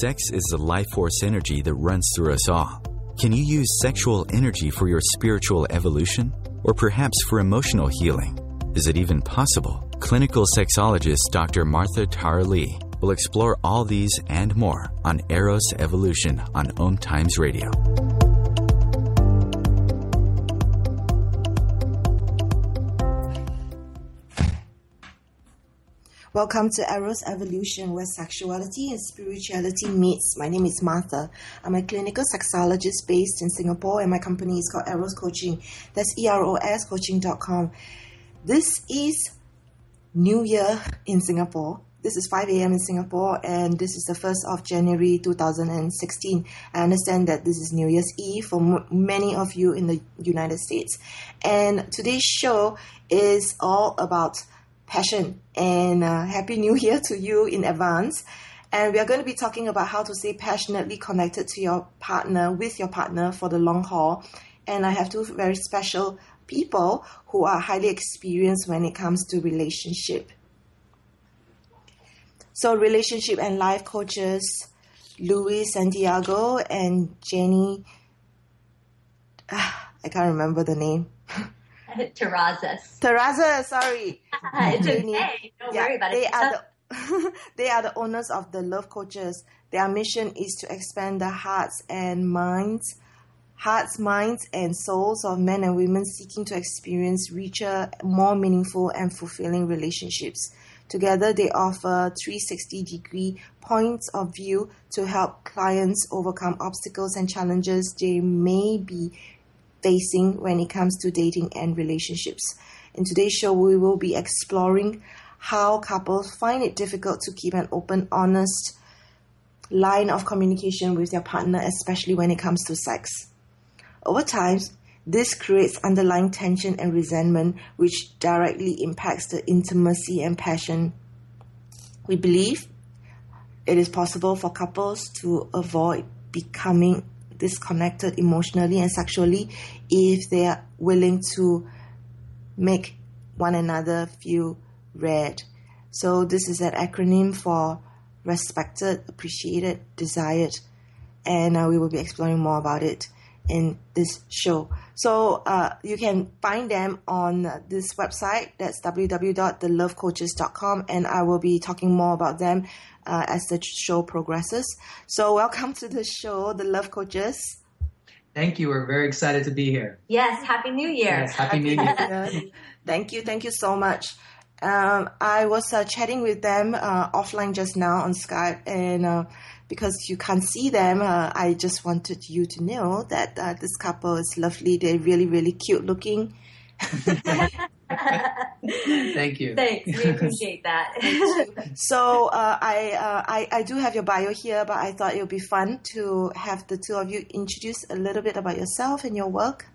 Sex is the life force energy that runs through us all. Can you use sexual energy for your spiritual evolution? Or perhaps for emotional healing? Is it even possible? Clinical sexologist Dr. Martha Tara Lee will explore all these and more on Eros Evolution on Om Times Radio. Welcome to Eros Evolution, where sexuality and spirituality meets. My name is Martha. I'm a clinical sexologist based in Singapore, and my company is called Eros Coaching. That's E R O S coaching.com. This is New Year in Singapore. This is 5 a.m. in Singapore, and this is the 1st of January 2016. I understand that this is New Year's Eve for m- many of you in the United States. And today's show is all about passion and uh, happy new year to you in advance. And we are going to be talking about how to stay passionately connected to your partner with your partner for the long haul. And i have two very special people who are highly experienced when it comes to relationship. So relationship and life coaches luis santiago and jenny i can't remember the name Terrazas. Terraza, sorry. it's okay. Don't Yeah, worry about they it. are the they are the owners of the Love Coaches. Their mission is to expand the hearts and minds, hearts, minds, and souls of men and women seeking to experience richer, more meaningful, and fulfilling relationships. Together, they offer 360 degree points of view to help clients overcome obstacles and challenges they may be facing when it comes to dating and relationships. In today's show, we will be exploring how couples find it difficult to keep an open, honest line of communication with their partner, especially when it comes to sex. Over time, this creates underlying tension and resentment, which directly impacts the intimacy and passion. We believe it is possible for couples to avoid becoming disconnected emotionally and sexually if they are willing to make one another feel RAD. So, this is an acronym for respected, appreciated, desired, and uh, we will be exploring more about it in this show. So, uh, you can find them on this website that's www.thelovecoaches.com, and I will be talking more about them uh, as the show progresses. So, welcome to the show, The Love Coaches. Thank you. We're very excited to be here. Yes, Happy New Year. Yes, Happy New Year. Thank you, thank you so much. Um, I was uh, chatting with them uh, offline just now on Skype, and uh, because you can't see them, uh, I just wanted you to know that uh, this couple is lovely. They're really, really cute looking. Thank you. Thanks. We appreciate that. So uh, I, uh, I I do have your bio here, but I thought it would be fun to have the two of you introduce a little bit about yourself and your work.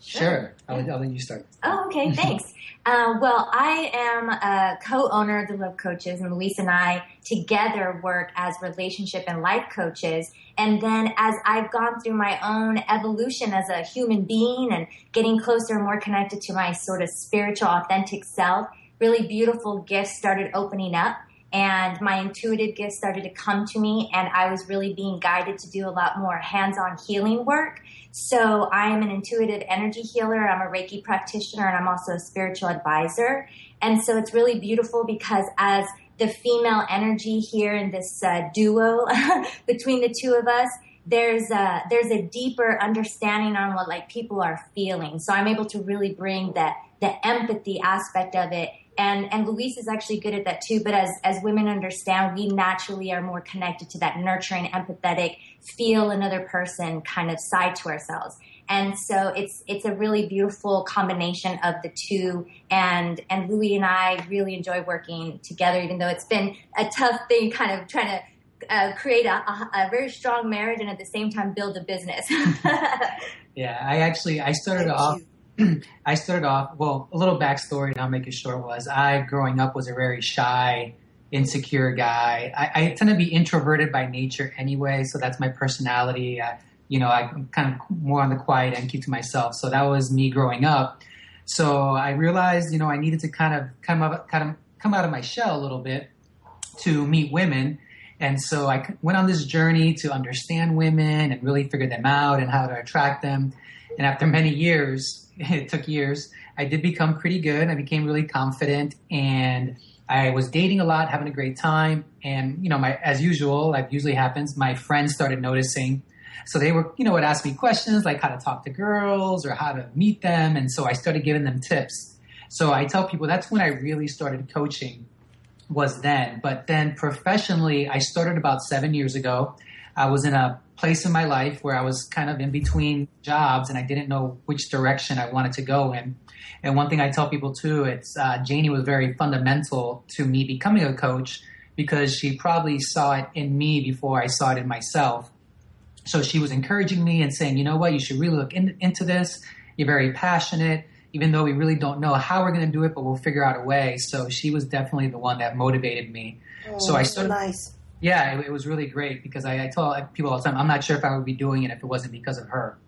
Sure. I'll, I'll let you start. oh, okay. Thanks. Uh, well, I am a co-owner of the Love Coaches, and Luis and I together work as relationship and life coaches. And then, as I've gone through my own evolution as a human being and getting closer and more connected to my sort of spiritual, authentic self, really beautiful gifts started opening up. And my intuitive gifts started to come to me and I was really being guided to do a lot more hands-on healing work. So I am an intuitive energy healer, I'm a Reiki practitioner, and I'm also a spiritual advisor. And so it's really beautiful because as the female energy here in this uh, duo between the two of us, there's a there's a deeper understanding on what like people are feeling. So I'm able to really bring that the empathy aspect of it. And and Luis is actually good at that too. But as as women understand, we naturally are more connected to that nurturing, empathetic, feel another person kind of side to ourselves. And so it's it's a really beautiful combination of the two. And and Luis and I really enjoy working together, even though it's been a tough thing, kind of trying to uh, create a, a, a, very strong marriage and at the same time build a business. yeah, I actually I started Thank off. I started off well. A little backstory, and I'll make it short. Was I growing up was a very shy, insecure guy. I, I tend to be introverted by nature anyway, so that's my personality. You know, I'm kind of more on the quiet and keep to myself. So that was me growing up. So I realized, you know, I needed to kind of come up, kind of come out of my shell a little bit to meet women and so I went on this journey to understand women and really figure them out and how to attract them. And after many years, it took years, I did become pretty good. I became really confident and I was dating a lot, having a great time. And, you know, my, as usual, like usually happens, my friends started noticing. So they were, you know, would ask me questions like how to talk to girls or how to meet them. And so I started giving them tips. So I tell people that's when I really started coaching was then. But then professionally, I started about seven years ago. I was in a place in my life where I was kind of in between jobs and I didn't know which direction I wanted to go in. And one thing I tell people too, it's uh, Janie was very fundamental to me becoming a coach because she probably saw it in me before I saw it in myself. So she was encouraging me and saying, you know what, you should really look in, into this. You're very passionate even though we really don't know how we're going to do it, but we'll figure out a way. So she was definitely the one that motivated me. Oh, so I started. Nice. Yeah, it, it, was really great because I, I tell people all the time, I'm not sure if I would be doing it if it wasn't because of her.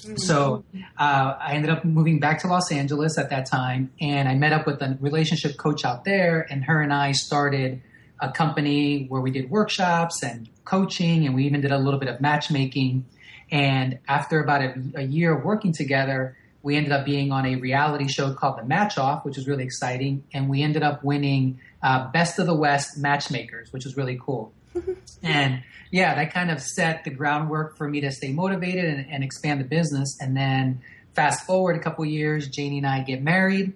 Mm-hmm. So uh, I ended up moving back to Los Angeles at that time, and I met up with a relationship coach out there, and her and I started a company where we did workshops and coaching, and we even did a little bit of matchmaking. And after about a, a year of working together, we ended up being on a reality show called The Match Off, which was really exciting. And we ended up winning uh, Best of the West Matchmakers, which was really cool. And yeah, that kind of set the groundwork for me to stay motivated and, and expand the business. And then fast forward a couple years, Janie and I get married.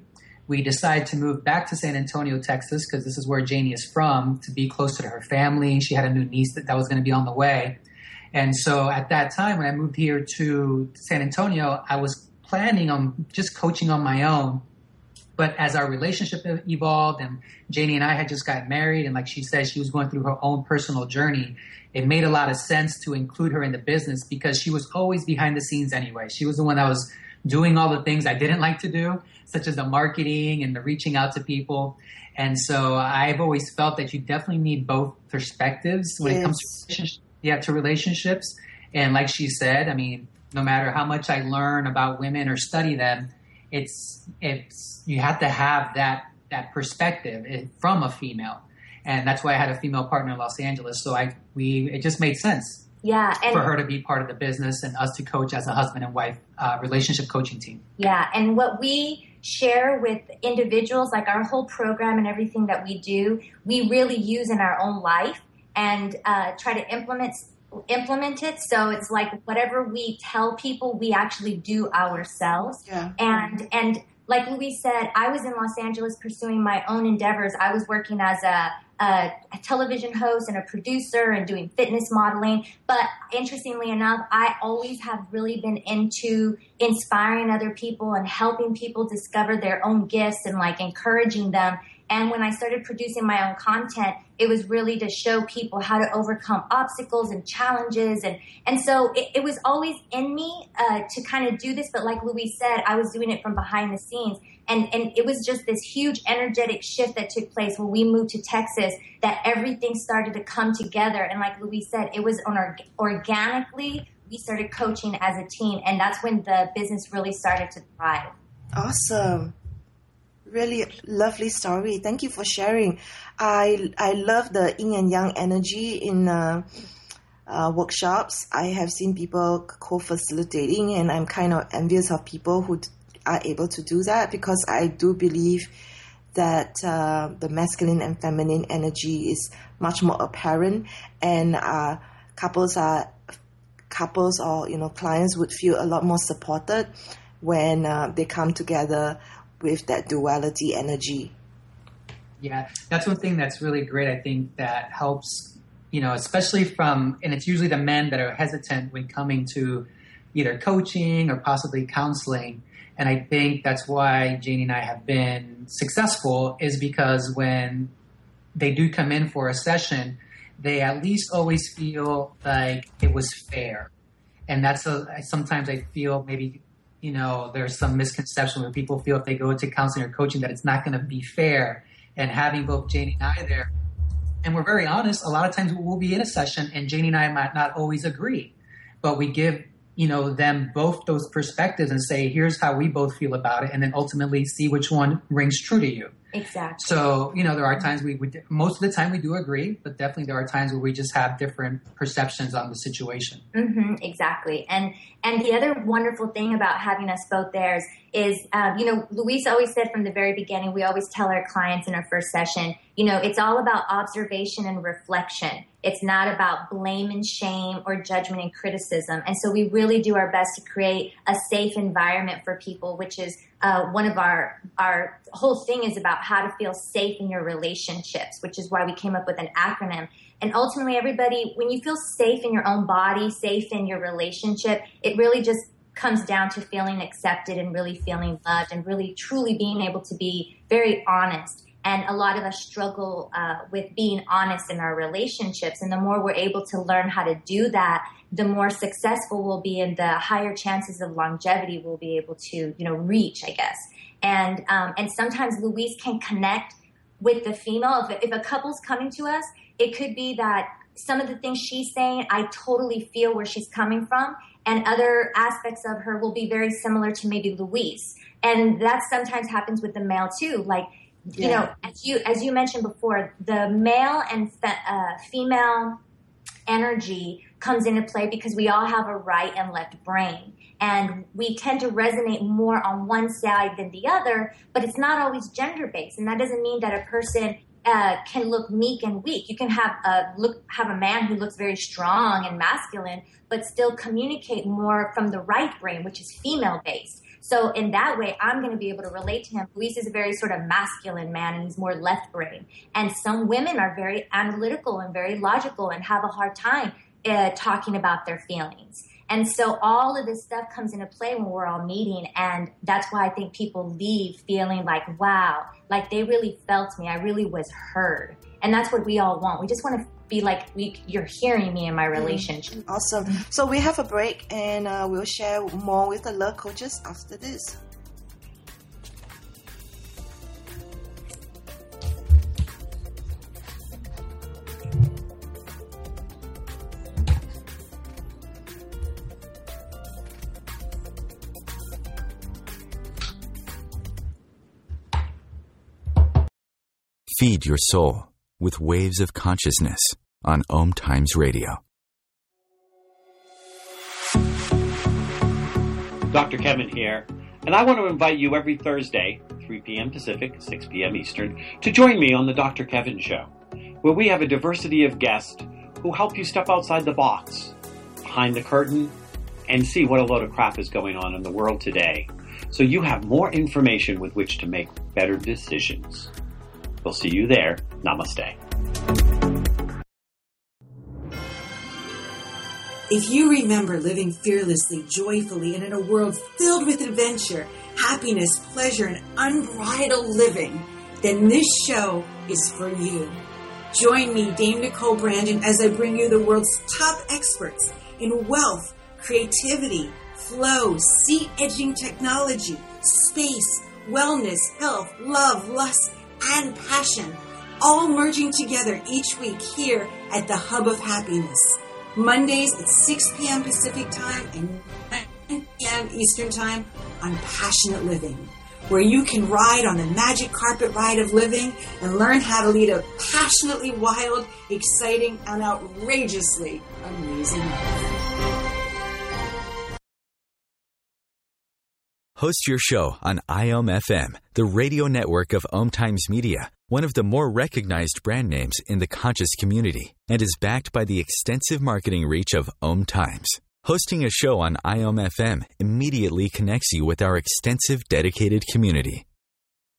We decide to move back to San Antonio, Texas, because this is where Janie is from, to be closer to her family. She had a new niece that, that was going to be on the way. And so at that time, when I moved here to San Antonio, I was planning on just coaching on my own. But as our relationship evolved and Janie and I had just got married, and like she said, she was going through her own personal journey, it made a lot of sense to include her in the business because she was always behind the scenes anyway. She was the one that was doing all the things I didn't like to do, such as the marketing and the reaching out to people. And so I've always felt that you definitely need both perspectives when yes. it comes to, yeah, to relationships. And like she said, I mean, no matter how much I learn about women or study them, it's it's you have to have that that perspective eh, from a female, and that's why I had a female partner in Los Angeles. So I we it just made sense. Yeah, for her to be part of the business and us to coach as a husband and wife uh, relationship coaching team. Yeah, and what we share with individuals, like our whole program and everything that we do, we really use in our own life and uh, try to implement implement it. So it's like whatever we tell people, we actually do ourselves. Yeah. And and like Luis said, I was in Los Angeles pursuing my own endeavors. I was working as a, a, a, television host and a producer and doing fitness modeling. But interestingly enough, I always have really been into inspiring other people and helping people discover their own gifts and like encouraging them. And when I started producing my own content, it was really to show people how to overcome obstacles and challenges. And, and so it, it was always in me uh, to kind of do this. But like Luis said, I was doing it from behind the scenes. And, and it was just this huge energetic shift that took place when we moved to Texas that everything started to come together. And like Luis said, it was on or, organically, we started coaching as a team. And that's when the business really started to thrive. Awesome really lovely story. Thank you for sharing. I I love the yin and yang energy in uh, uh, workshops. I have seen people co-facilitating, and I'm kind of envious of people who are able to do that because I do believe that uh, the masculine and feminine energy is much more apparent, and uh, couples are couples or you know clients would feel a lot more supported when uh, they come together with that duality energy. Yeah, that's one thing that's really great. I think that helps, you know, especially from, and it's usually the men that are hesitant when coming to either coaching or possibly counseling. And I think that's why Janie and I have been successful is because when they do come in for a session, they at least always feel like it was fair. And that's a, sometimes I feel maybe you know, there's some misconception where people feel if they go into counseling or coaching that it's not going to be fair. And having both Janie and I there, and we're very honest, a lot of times we'll be in a session and Janie and I might not always agree, but we give, you know, them both those perspectives and say, here's how we both feel about it. And then ultimately see which one rings true to you. Exactly. So, you know, there are times we, would, most of the time we do agree, but definitely there are times where we just have different perceptions on the situation. Mm-hmm, exactly. And, and the other wonderful thing about having us both there is, is um, you know, Luis always said from the very beginning, we always tell our clients in our first session, you know, it's all about observation and reflection. It's not about blame and shame or judgment and criticism. And so we really do our best to create a safe environment for people, which is uh, one of our our whole thing is about how to feel safe in your relationships, which is why we came up with an acronym. And ultimately, everybody, when you feel safe in your own body, safe in your relationship, it really just comes down to feeling accepted and really feeling loved and really truly being able to be very honest. And a lot of us struggle uh, with being honest in our relationships. And the more we're able to learn how to do that, the more successful we'll be and the higher chances of longevity we'll be able to, you know, reach, I guess. And, um, and sometimes Luis can connect with the female. If, if a couple's coming to us, it could be that some of the things she's saying, I totally feel where she's coming from and other aspects of her will be very similar to maybe Luis. And that sometimes happens with the male too. Like, yeah. you know, as you as you mentioned before, the male and fe- uh, female energy comes into play because we all have a right and left brain. And we tend to resonate more on one side than the other, but it's not always gender based. And that doesn't mean that a person uh, can look meek and weak. You can have a look have a man who looks very strong and masculine, but still communicate more from the right brain, which is female based. So in that way, I'm going to be able to relate to him. Luis is a very sort of masculine man and he's more left brain. And some women are very analytical and very logical and have a hard time uh, talking about their feelings. And so all of this stuff comes into play when we're all meeting. And that's why I think people leave feeling like, wow, like they really felt me. I really was heard. And that's what we all want. We just want to be like, we, you're hearing me in my mm-hmm. relationship. Awesome. So we have a break and uh, we'll share more with the love coaches after this. Feed your soul with waves of consciousness on Om Times Radio. Dr. Kevin here, and I want to invite you every Thursday, 3 p.m. Pacific, 6 p.m. Eastern, to join me on the Dr. Kevin Show, where we have a diversity of guests who help you step outside the box, behind the curtain, and see what a load of crap is going on in the world today, so you have more information with which to make better decisions. We'll see you there. Namaste. If you remember living fearlessly, joyfully, and in a world filled with adventure, happiness, pleasure, and unbridled living, then this show is for you. Join me, Dame Nicole Brandon, as I bring you the world's top experts in wealth, creativity, flow, sea edging technology, space, wellness, health, love, lust, and passion, all merging together each week here at the Hub of Happiness. Mondays at 6 p.m. Pacific Time and 9 p.m. Eastern Time on Passionate Living. where you can ride on the magic carpet ride of living and learn how to lead a passionately wild, exciting, and outrageously amazing life. Host your show on IOM FM, the radio network of Om Times Media, one of the more recognized brand names in the conscious community, and is backed by the extensive marketing reach of Om Times. Hosting a show on IOM FM immediately connects you with our extensive dedicated community.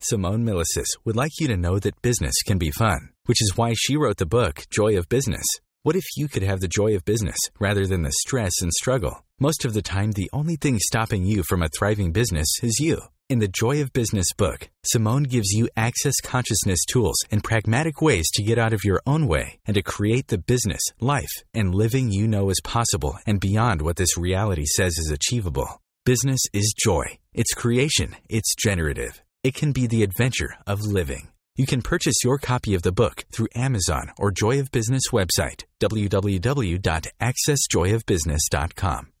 Simone Milasas would like you to know that business can be fun, which is why she wrote the book Joy of Business. What if you could have the joy of business rather than the stress and struggle? Most of the time, the only thing stopping you from a thriving business is you. In the Joy of Business book, Simone gives you access consciousness tools and pragmatic ways to get out of your own way and to create the business, life, and living you know is possible and beyond what this reality says is achievable. Business is joy. It's creation. It's generative. It can be the adventure of living. You can purchase your copy of the book through Amazon or Joy of Business website, www.accessjoyofbusiness.com.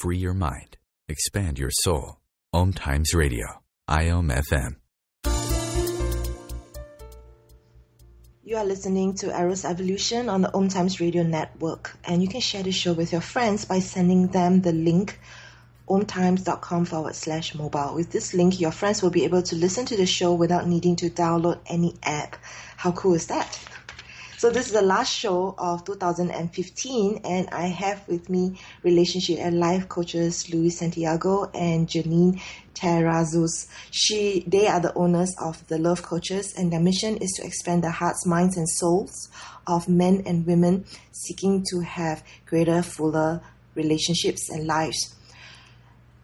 Free your mind. Expand your soul. Om Times Radio. IOM FM. You are listening to Eros Evolution on the Om Times Radio Network, and you can share the show with your friends by sending them the link omtimes.com forward slash mobile. With this link, your friends will be able to listen to the show without needing to download any app. How cool is that? So this is the last show of 2015, and I have with me relationship and life coaches Luis Santiago and Janine Terrazas. She, they are the owners of the Love Coaches, and their mission is to expand the hearts, minds, and souls of men and women seeking to have greater, fuller relationships and lives.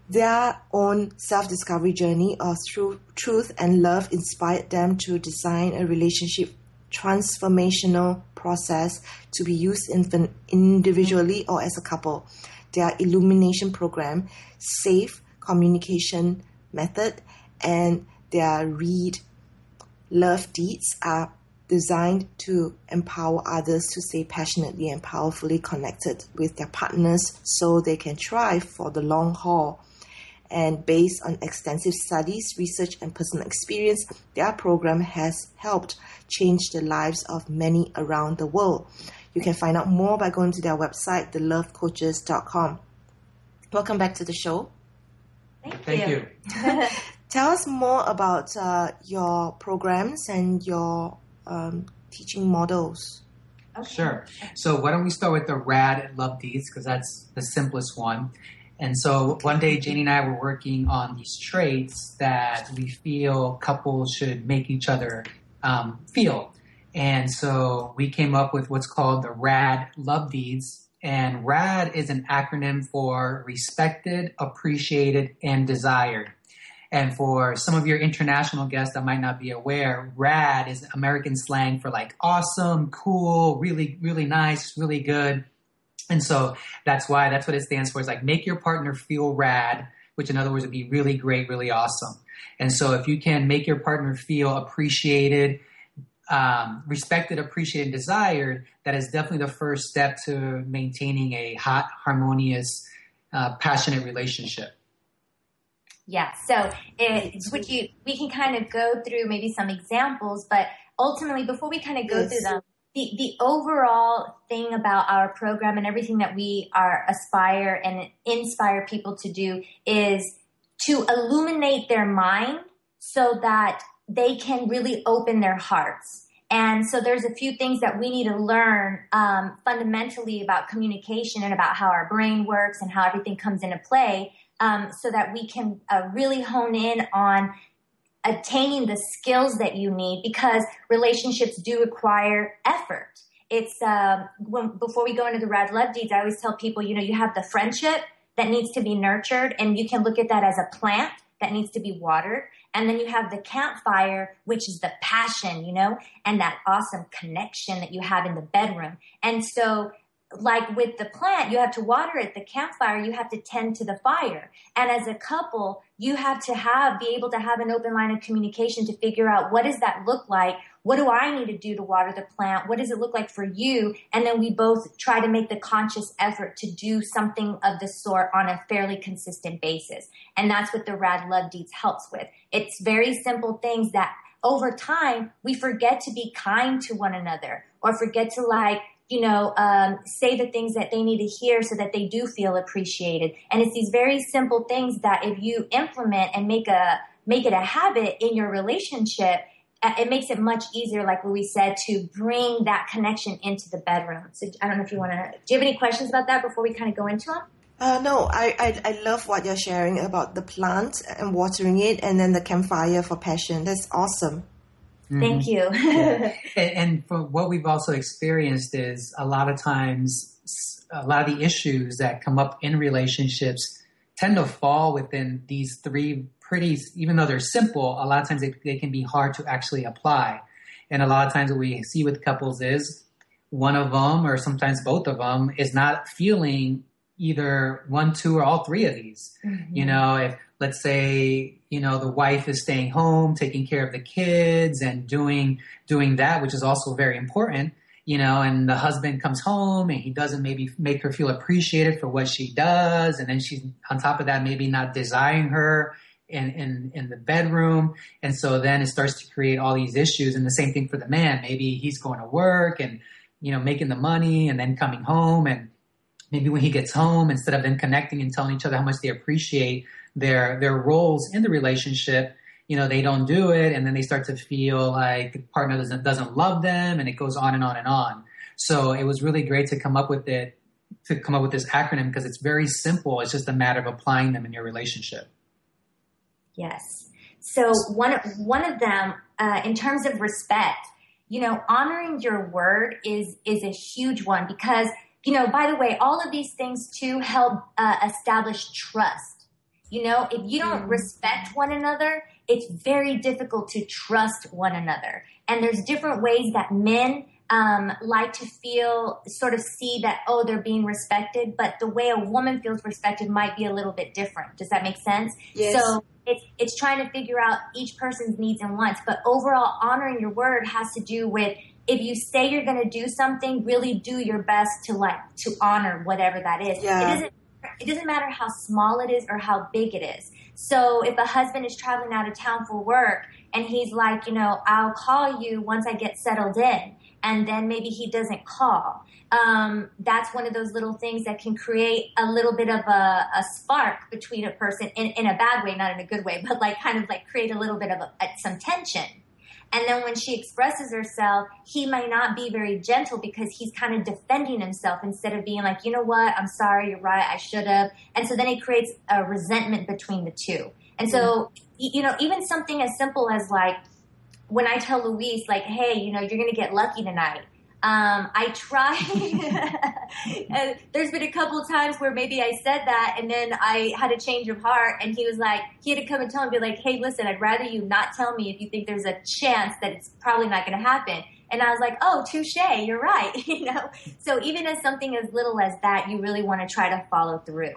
Their own self discovery journey of truth, truth and love inspired them to design a relationship transformational process to be used individually or as a couple. Their illumination program, safe communication method, and their RAD love deeds are designed to empower others to stay passionately and powerfully connected with their partners so they can thrive for the long haul and based on extensive studies, research, and personal experience, their program has helped change the lives of many around the world. You can find out more by going to their website, thelovecoaches.com. Welcome back to the show. Thank, Thank you. Tell us more about uh, your programs and your um, teaching models. Okay. Sure. So why don't we start with the rad love deeds because that's the simplest one. And so one day, Janie and I were working on these traits that we feel couples should make each other um, feel. And so we came up with what's called the RAD love deeds. And RAD is an acronym for respected, appreciated, and desired. And for some of your international guests that might not be aware, RAD is American slang for like awesome, cool, really, really nice, really good. And so that's why that's what it stands for. It's like make your partner feel rad, which in other words would be really great, really awesome. And so if you can make your partner feel appreciated, um, respected, appreciated, desired, that is definitely the first step to maintaining a hot, harmonious, uh, passionate relationship. Yeah. So it, would you, we can kind of go through maybe some examples, but ultimately, before we kind of go yes. through them, the, the overall thing about our program and everything that we are aspire and inspire people to do is to illuminate their mind so that they can really open their hearts. And so there's a few things that we need to learn um, fundamentally about communication and about how our brain works and how everything comes into play um, so that we can uh, really hone in on attaining the skills that you need because relationships do require effort. It's um, when before we go into the RAD love deeds, I always tell people, you know, you have the friendship that needs to be nurtured, and you can look at that as a plant that needs to be watered. And then you have the campfire, which is the passion, you know, and that awesome connection that you have in the bedroom. And so like with the plant, you have to water it. The campfire, you have to tend to the fire. And as a couple, you have to have, be able to have an open line of communication to figure out what does that look like? What do I need to do to water the plant? What does it look like for you? And then we both try to make the conscious effort to do something of the sort on a fairly consistent basis. And that's what the Rad Love Deeds helps with. It's very simple things that over time, we forget to be kind to one another or forget to like you know, um, say the things that they need to hear so that they do feel appreciated. And it's these very simple things that if you implement and make a make it a habit in your relationship, uh, it makes it much easier, like we said, to bring that connection into the bedroom. So I don't know if you want to. Do you have any questions about that before we kind of go into them? Uh, no, I, I, I love what you're sharing about the plant and watering it, and then the campfire for passion. That's awesome. Mm-hmm. Thank you. yeah. and, and what we've also experienced is a lot of times, a lot of the issues that come up in relationships tend to fall within these three pretty, even though they're simple, a lot of times they, they can be hard to actually apply. And a lot of times what we see with couples is one of them, or sometimes both of them, is not feeling either one, two, or all three of these. Mm-hmm. You know, if let's say you know the wife is staying home taking care of the kids and doing doing that which is also very important you know and the husband comes home and he doesn't maybe make her feel appreciated for what she does and then she's on top of that maybe not desiring her in, in, in the bedroom. And so then it starts to create all these issues. And the same thing for the man. Maybe he's going to work and, you know, making the money and then coming home. And maybe when he gets home, instead of them connecting and telling each other how much they appreciate their their roles in the relationship you know they don't do it and then they start to feel like the partner doesn't doesn't love them and it goes on and on and on. So it was really great to come up with it to come up with this acronym because it's very simple. It's just a matter of applying them in your relationship. Yes. So one one of them uh, in terms of respect you know honoring your word is is a huge one because you know by the way all of these things too help uh, establish trust you know, if you don't mm. respect one another, it's very difficult to trust one another. And there's different ways that men um, like to feel, sort of see that, oh, they're being respected, but the way a woman feels respected might be a little bit different. Does that make sense? Yes. So it's, it's trying to figure out each person's needs and wants, but overall honoring your word has to do with if you say you're going to do something, really do your best to like, to honor whatever that is. Yeah. It doesn't it doesn't matter how small it is or how big it is. So if a husband is traveling out of town for work and he's like, you know, I'll call you once I get settled in, and then maybe he doesn't call. Um, that's one of those little things that can create a little bit of a, a spark between a person in, in a bad way, not in a good way, but like kind of like create a little bit of a, some tension. And then when she expresses herself, he might not be very gentle because he's kind of defending himself instead of being like, you know what, I'm sorry, you're right, I should have. And so then it creates a resentment between the two. And so, you know, even something as simple as like, when I tell Luis, like, hey, you know, you're going to get lucky tonight. Um, I try. there's been a couple times where maybe I said that and then I had a change of heart and he was like, he had to come and tell me, be like, hey, listen, I'd rather you not tell me if you think there's a chance that it's probably not going to happen. And I was like, oh, touche, you're right. you know? So even as something as little as that, you really want to try to follow through.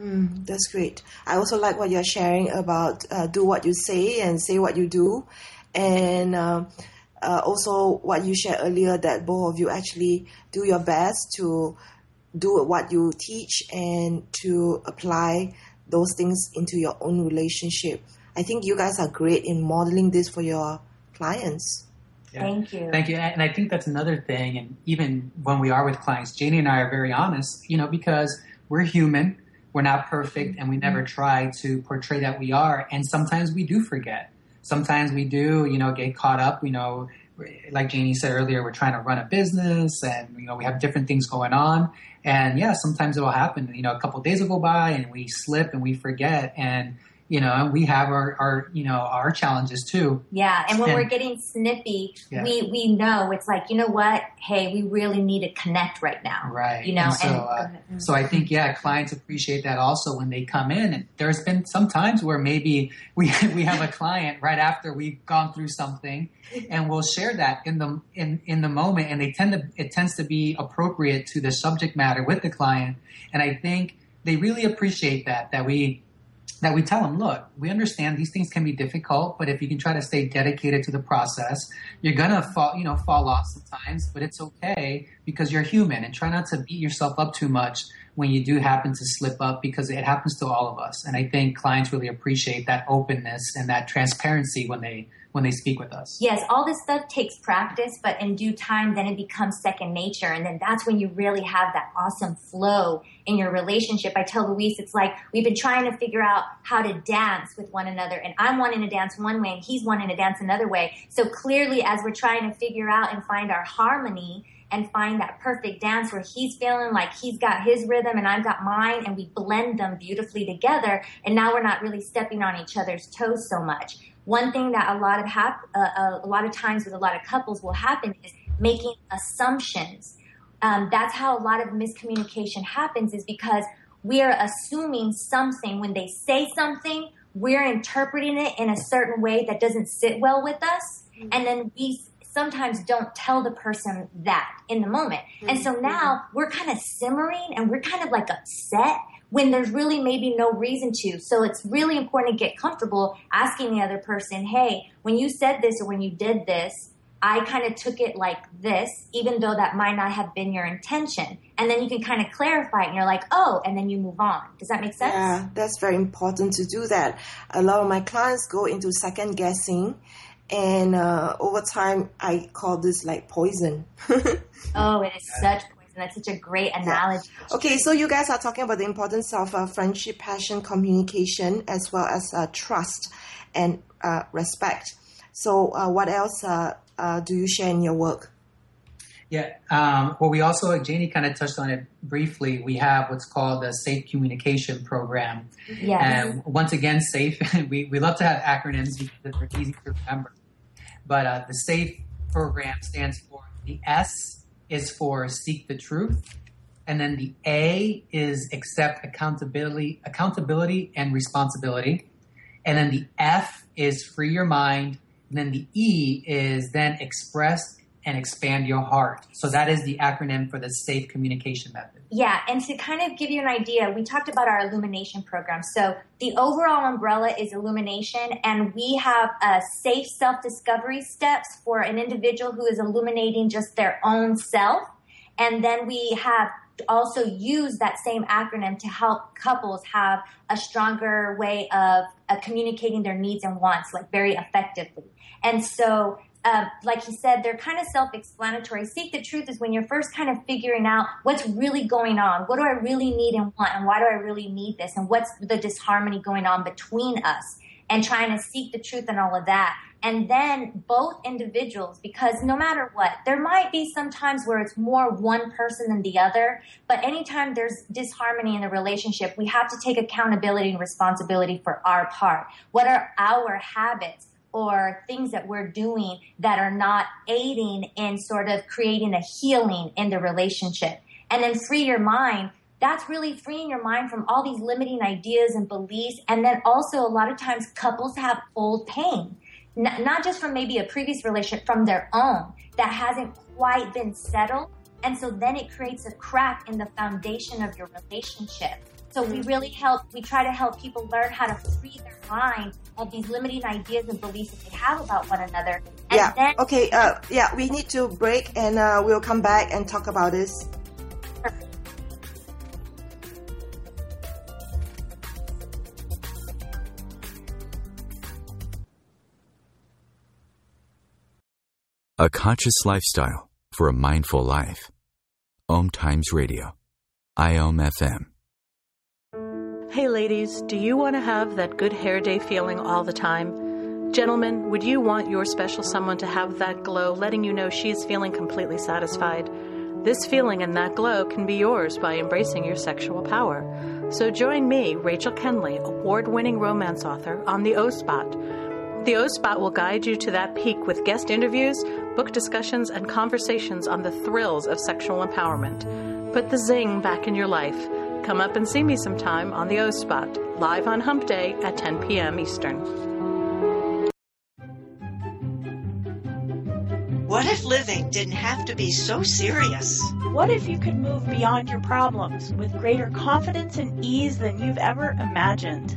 Mm, that's great. I also like what you're sharing about uh, do what you say and say what you do. And uh, uh, also what you shared earlier that both of you actually do your best to do what you teach and to apply those things into your own relationship. I think you guys are great in modeling this for your clients. Yeah. Thank you. Thank you. And I think that's another thing. And even when we are with clients, Janie and I are very honest, you know, because we're human, we're not perfect, and we never mm-hmm. try to portray that we are. And sometimes we do forget. Sometimes we do, you know, get caught up, you know, like Janie said earlier, we're trying to run a business and, you know, we have different things going on. And yeah, sometimes it will happen. You know, a couple days will go by and we slip and we forget. And you know, we have our, our, you know, our challenges too. Yeah. And when and, we're getting snippy, yeah. we, we know it's like, you know what? Hey, we really need to connect right now. Right. You know, and so, and, uh, so I think, yeah, clients appreciate that also when they come in. And there's been some times where maybe we, we have a client right after we've gone through something and we'll share that in the, in, in the moment. And they tend to, it tends to be appropriate to the subject matter with the client. And I think they really appreciate that, that we, that we tell them, look, we understand these things can be difficult, but if you can try to stay dedicated to the process, you're gonna fall, you know, fall off sometimes, but it's okay because you're human and try not to beat yourself up too much when you do happen to slip up because it happens to all of us. And I think clients really appreciate that openness and that transparency when they when they speak with us. Yes, all this stuff takes practice, but in due time, then it becomes second nature. And then that's when you really have that awesome flow in your relationship. I tell Luis, it's like we've been trying to figure out how to dance with one another. And I'm wanting to dance one way and he's wanting to dance another way. So clearly, as we're trying to figure out and find our harmony, and find that perfect dance where he's feeling like he's got his rhythm and I've got mine and we blend them beautifully together and now we're not really stepping on each other's toes so much one thing that a lot of hap- uh, uh, a lot of times with a lot of couples will happen is making assumptions. Um, that's how a lot of miscommunication happens is because we are assuming something when they say something, we're interpreting it in a certain way that doesn't sit well with us, mm-hmm. and then we sometimes don't tell the person that in the moment. Mm-hmm. And so mm-hmm. now we're kind of simmering and we're kind of like upset when there's really maybe no reason to. So it's really important to get comfortable asking the other person, hey, when you said this or when you did this, I kind of took it like this, even though that might not have been your intention. And then you can kind of clarify it and you're like, oh, and then you move on. Does that make sense? Yeah, that's very important to do that. A lot of my clients go into second guessing. And uh, over time, I call this like poison. oh, it is such poison. that's such a great analogy. Yeah. Okay, so you guys are talking about the importance of uh, friendship, passion, communication, as well as uh, trust and uh, respect. So, uh, what else uh, uh, do you share in your work? Yeah, um, well, we also, Janie kind of touched on it briefly. We have what's called the Safe Communication Program. Yes. And once again, SAFE, we, we love to have acronyms because they're easy to remember. But uh, the SAFE program stands for the S is for seek the truth. And then the A is accept accountability, accountability and responsibility. And then the F is free your mind. And then the E is then express and expand your heart. So that is the acronym for the safe communication method. Yeah, and to kind of give you an idea, we talked about our illumination program. So the overall umbrella is illumination, and we have a safe self discovery steps for an individual who is illuminating just their own self. And then we have also use that same acronym to help couples have a stronger way of uh, communicating their needs and wants, like very effectively. And so uh, like he said, they're kind of self-explanatory. Seek the truth is when you're first kind of figuring out what's really going on. What do I really need and want, and why do I really need this, and what's the disharmony going on between us, and trying to seek the truth and all of that. And then both individuals, because no matter what, there might be some times where it's more one person than the other, but anytime there's disharmony in the relationship, we have to take accountability and responsibility for our part. What are our habits? Or things that we're doing that are not aiding in sort of creating a healing in the relationship. And then free your mind. That's really freeing your mind from all these limiting ideas and beliefs. And then also a lot of times couples have old pain, N- not just from maybe a previous relationship, from their own that hasn't quite been settled. And so then it creates a crack in the foundation of your relationship So we really help, we try to help people learn how to free their mind of these limiting ideas and beliefs that they have about one another. And yeah. Then, okay. Uh, yeah, we need to break and uh, we'll come back and talk about this. A conscious lifestyle for a mindful life. Om Times Radio. IOM FM. Hey ladies, do you want to have that good hair day feeling all the time? Gentlemen, would you want your special someone to have that glow, letting you know she is feeling completely satisfied? This feeling and that glow can be yours by embracing your sexual power. So join me, Rachel Kenley, award winning romance author, on the O Spot. The O Spot will guide you to that peak with guest interviews, book discussions, and conversations on the thrills of sexual empowerment. Put the zing back in your life. Come up and see me sometime on the O Spot, live on Hump Day at 10 p.m. Eastern. What if living didn't have to be so serious? What if you could move beyond your problems with greater confidence and ease than you've ever imagined?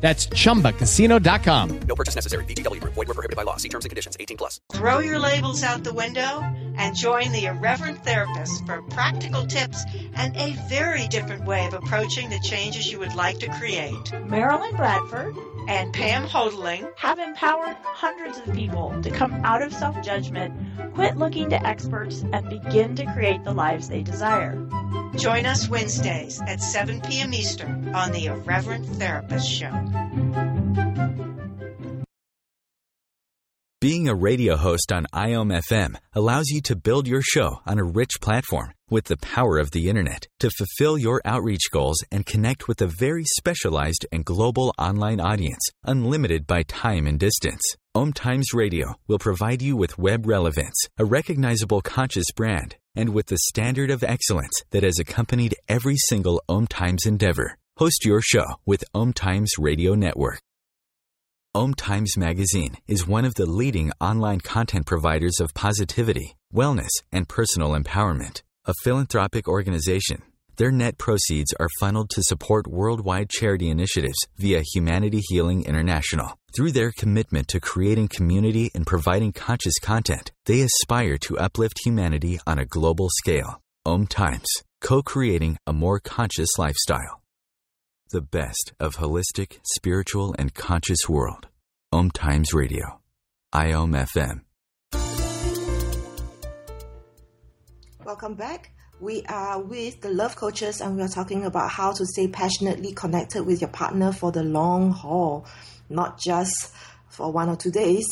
That's chumbacasino.com. No purchase necessary. VGW Group. Void were prohibited by law. See terms and conditions. 18 plus. Throw your labels out the window and join the Irreverent Therapist for practical tips and a very different way of approaching the changes you would like to create. Marilyn Bradford and Pam Hodling have empowered hundreds of people to come out of self judgment, quit looking to experts, and begin to create the lives they desire. Join us Wednesdays at 7 p.m. Eastern on the Irreverent Therapist Show. Being a radio host on IOM FM allows you to build your show on a rich platform with the power of the internet to fulfill your outreach goals and connect with a very specialized and global online audience, unlimited by time and distance. Om Times Radio will provide you with web relevance, a recognizable conscious brand, and with the standard of excellence that has accompanied every single Om Times endeavor. Host your show with Om Times Radio Network. Om Times Magazine is one of the leading online content providers of positivity, wellness, and personal empowerment. A philanthropic organization, their net proceeds are funneled to support worldwide charity initiatives via Humanity Healing International. Through their commitment to creating community and providing conscious content, they aspire to uplift humanity on a global scale. Om Times, co creating a more conscious lifestyle. The best of holistic, spiritual, and conscious world. Om Times Radio. IOM FM. Welcome back. We are with the love coaches and we are talking about how to stay passionately connected with your partner for the long haul, not just for one or two days.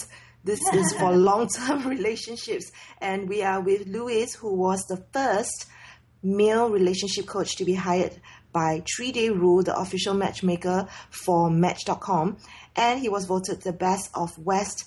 This is for long term relationships. And we are with Luis, who was the first male relationship coach to be hired by Three Day Rule, the official matchmaker for Match.com. And he was voted the best of West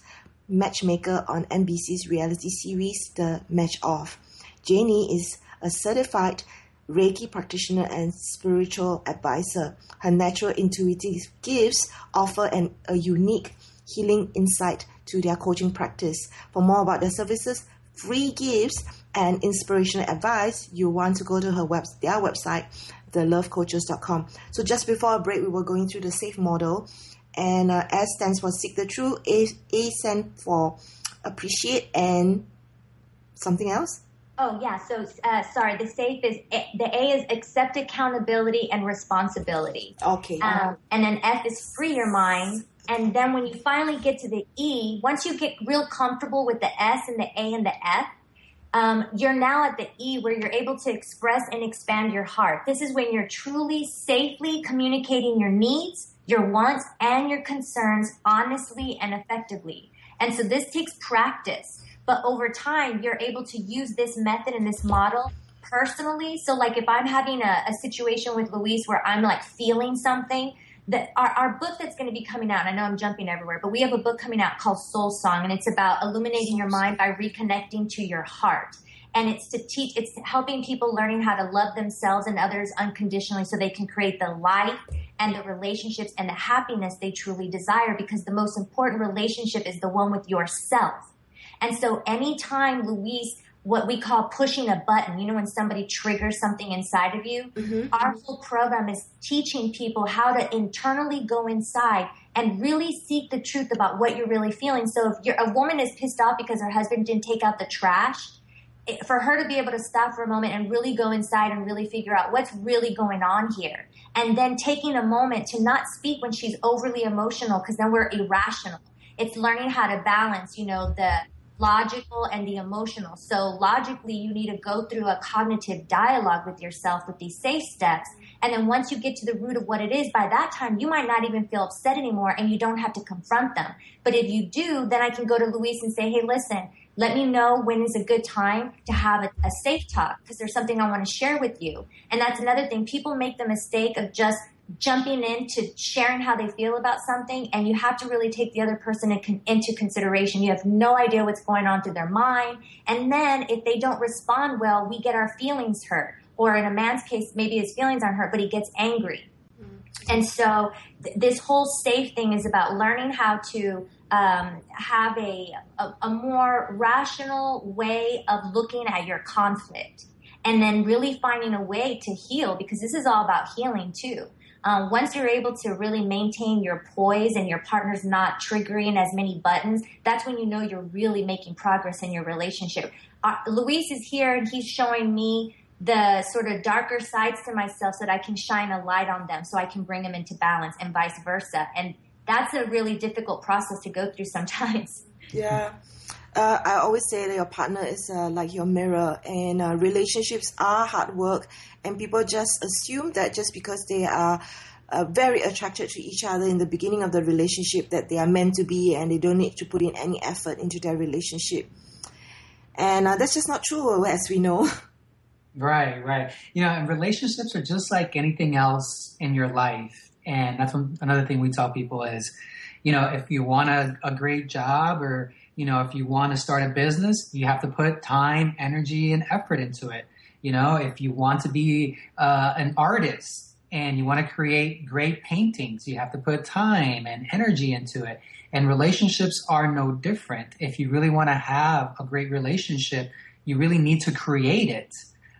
matchmaker on NBC's reality series, The Match Off. Janie is a certified Reiki practitioner and spiritual advisor. Her natural intuitive gifts offer an, a unique healing insight to their coaching practice. For more about their services, free gifts, and inspirational advice, you want to go to her web, their website, thelovecoaches.com. So just before a break, we were going through the SAFE model, and uh, S stands for seek the truth, A, A stands for appreciate, and something else. Oh yeah. So uh, sorry. The safe is the A is accept accountability and responsibility. Okay. Um, and then F is free your mind. And then when you finally get to the E, once you get real comfortable with the S and the A and the F, um, you're now at the E where you're able to express and expand your heart. This is when you're truly safely communicating your needs, your wants, and your concerns honestly and effectively. And so this takes practice. But over time, you're able to use this method and this model personally. So, like if I'm having a, a situation with Luis where I'm like feeling something, that our, our book that's going to be coming out, I know I'm jumping everywhere, but we have a book coming out called Soul Song, and it's about illuminating your mind by reconnecting to your heart. And it's to teach, it's helping people learning how to love themselves and others unconditionally so they can create the life and the relationships and the happiness they truly desire because the most important relationship is the one with yourself. And so anytime Luis, what we call pushing a button, you know, when somebody triggers something inside of you, Mm-hmm. our whole program is teaching people how to internally go inside and really seek the truth about what you're really feeling. So if you're, a woman is pissed off because her husband didn't take out the trash, it, for her to be able to stop for a moment and really go inside and really figure out what's really going on here. And then taking a moment to not speak when she's overly emotional because then we're irrational. It's learning how to balance, you know, the logical and the emotional. So logically, you need to go through a cognitive dialogue with yourself with these safe steps. And then once you get to the root of what it is, by that time, you might not even feel upset anymore and you don't have to confront them. But if you do, then I can go to Luis and say, Hey, listen, let me know when is a good time to have a, a safe talk because there's something I want to share with you. And that's another thing. People make the mistake of just jumping into sharing how they feel about something and you have to really take the other person in into consideration. You have no idea what's going on through their mind and then if they don't respond well we get our feelings hurt. Or in a man's case maybe his feelings aren't hurt but he gets angry. And so th- this whole safe thing is about learning how to um, have a, a, a more rational way of looking at your conflict and then really finding a way to heal because this is all about healing too. Um, once you're able to really maintain your poise and your partner's not triggering as many buttons, that's when you know you're really making progress in your relationship. Uh, Luis is here and he's showing me the sort of darker sides to myself so that I can shine a light on them so I can bring them into balance and vice versa. And that's a really difficult process to go through sometimes. Yeah. Uh, I always say that your partner is uh, like your mirror, and uh, relationships are hard work, and people just assume that just because they are uh, very attracted to each other in the beginning of the relationship, that they are meant to be, and they don't need to put in any effort into their relationship. And uh, that's just not true, as we know. Right, right. You know, and relationships are just like anything else in your life. And that's one, another thing we tell people is, you know, if you want a, a great job or, you know, if you want to start a business, you have to put time, energy, and effort into it. You know, if you want to be uh, an artist and you want to create great paintings, you have to put time and energy into it. And relationships are no different. If you really want to have a great relationship, you really need to create it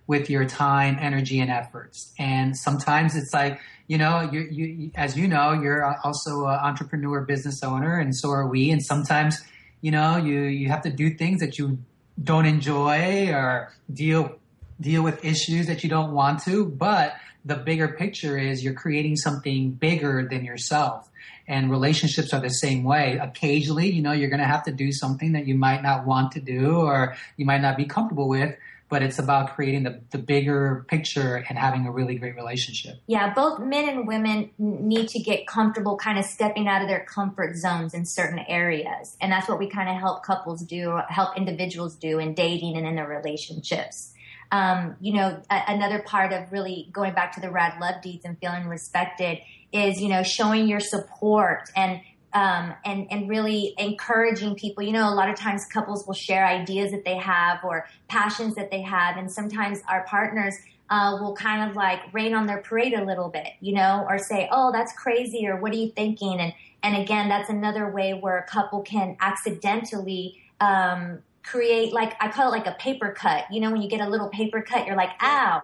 with your time, energy, and efforts. And sometimes it's like, you know, you, you, as you know, you're also an entrepreneur, business owner, and so are we. And sometimes, you know, you, you have to do things that you don't enjoy or deal, deal with issues that you don't want to. But the bigger picture is you're creating something bigger than yourself. And relationships are the same way. Occasionally, you know, you're going to have to do something that you might not want to do or you might not be comfortable with but it's about creating the, the bigger picture and having a really great relationship. Yeah, both men and women need to get comfortable kind of stepping out of their comfort zones in certain areas. And that's what we kind of help couples do, help individuals do in dating and in their relationships. Um, you know, a- another part of really going back to the RAD love deeds and feeling respected is, you know, showing your support and um, and and really encouraging people. You know, a lot of times couples will share ideas that they have or passions that they have, and sometimes our partners uh, will kind of like rain on their parade a little bit, you know, or say, "Oh, that's crazy," or "What are you thinking?" And and again, that's another way where a couple can accidentally um, create like I call it like a paper cut. You know, when you get a little paper cut, you're like, "Ow,"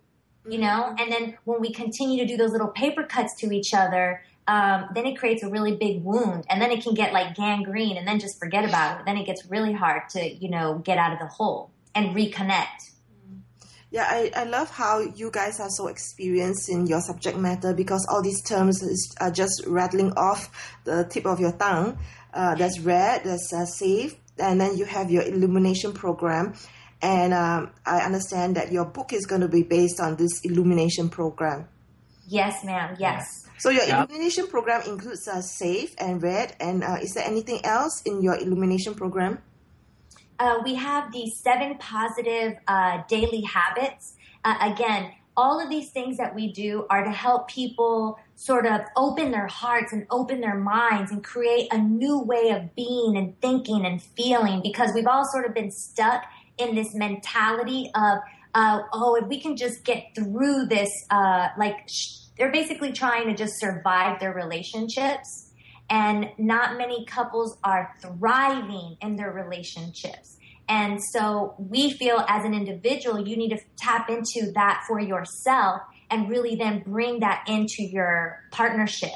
you know. And then when we continue to do those little paper cuts to each other, um, then it creates a really big wound, and then it can get like gangrene, and then just forget about it. Then it gets really hard to you know get out of the hole and reconnect. Yeah, I, I love how you guys are so experienced in your subject matter because all these terms is, are just rattling off the tip of your tongue. Uh, there's red, there's uh, safe, and then you have your illumination program. And um, I understand that your book is going to be based on this illumination program. Yes, ma'am. Yes. So your Yeah. illumination program includes uh, safe and red. And uh, is there anything else in your illumination program? uh, we have the seven positive uh, daily habits. Uh, again, all of these things that we do are to help people sort of open their hearts and open their minds and create a new way of being and thinking and feeling because we've all sort of been stuck in this mentality of, uh, oh, if we can just get through this, uh, like, sh- they're basically trying to just survive their relationships and not many couples are thriving in their relationships. And so we feel as an individual, you need to tap into that for yourself and really then bring that into your partnership.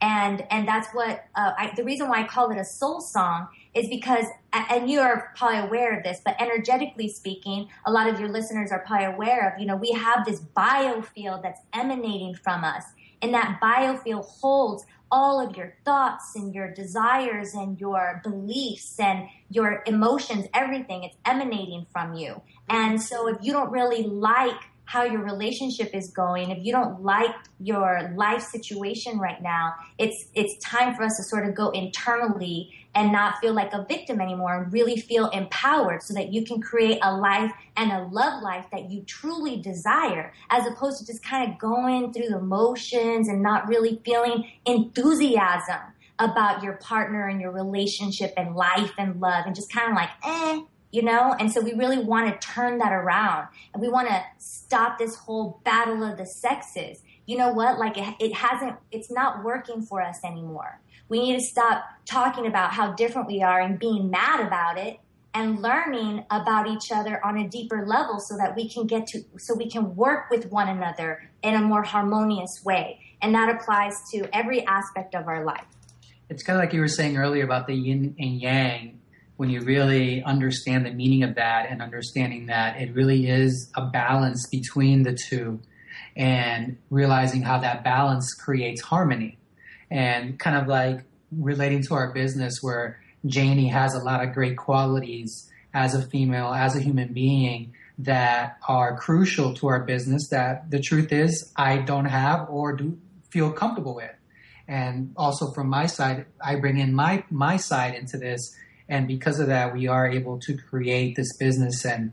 And, and that's what, uh, I, the reason why I call it a soul song is because, and you are probably aware of this, but energetically speaking, a lot of your listeners are probably aware of, you know, we have this biofield that's emanating from us. And that biofield holds all of your thoughts and your desires and your beliefs and your emotions, everything. It's emanating from you. And so if you don't really like how your relationship is going, if you don't like your life situation right now, it's it's time for us to sort of go internally and not feel like a victim anymore and really feel empowered so that you can create a life and a love life that you truly desire as opposed to just kind of going through the motions and not really feeling enthusiasm about your partner and your relationship and life and love and just kind of like eh you know? And so we really want to turn that around and we want to stop this whole battle of the sexes. You know what? Like it, it hasn't it's not working for us anymore we need to stop talking about how different we are and being mad about it and learning about each other on a deeper level so that we can get to so we can work with one another in a more harmonious way. And that applies to every aspect of our life. It's kind of like you were saying earlier about the yin and yang. When you really understand the meaning of that and understanding that it really is a balance between the two and realizing how that balance creates harmony and kind of like relating to our business where Janie has a lot of great qualities as a female, as a human being that are crucial to our business that the truth is I don't have or do feel comfortable with. And also from my side, I bring in my, my side into this. And because of that, we are able to create this business and,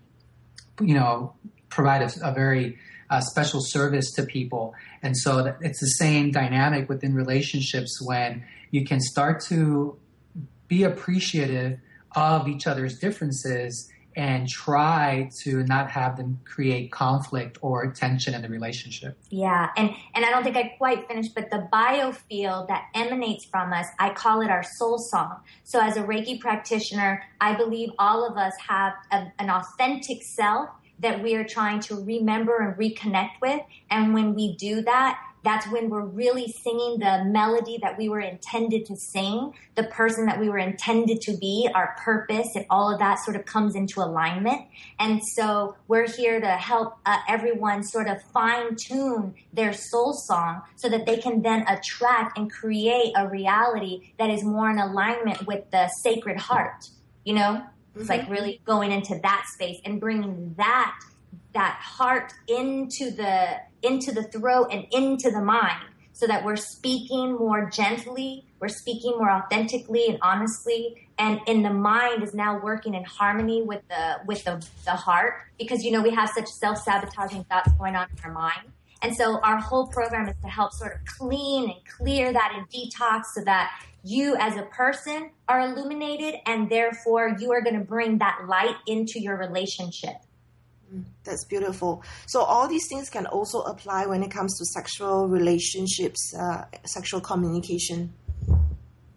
you know, provide a, a very uh, special service to people. And so it's the same dynamic within relationships when you can start to be appreciative of each other's differences and try to not have them create conflict or tension in the relationship. Yeah, and and I don't think I quite finished, but the biofield that emanates from us, I call it our soul song. So as a Reiki practitioner, I believe all of us have a, an authentic self that we are trying to remember and reconnect with, and when we do that, that's when we're really singing the melody that we were intended to sing, the person that we were intended to be, our purpose, and all of that sort of comes into alignment. And so we're here to help uh, everyone sort of fine tune their soul song so that they can then attract and create a reality that is more in alignment with the sacred heart. You know, it's like really mm-hmm. going into that space and bringing that that heart into the into the throat and into the mind so that we're speaking more gently we're speaking more authentically and honestly. And in the mind is now working in harmony with the with the, the heart because you know we have such self-sabotaging thoughts going on in our mind and so our whole program is to help sort of clean and clear that and detox so that you as a person are illuminated and therefore you are going to bring that light into your relationship That's beautiful. So all these things can also apply when it comes to sexual relationships, uh, sexual communication.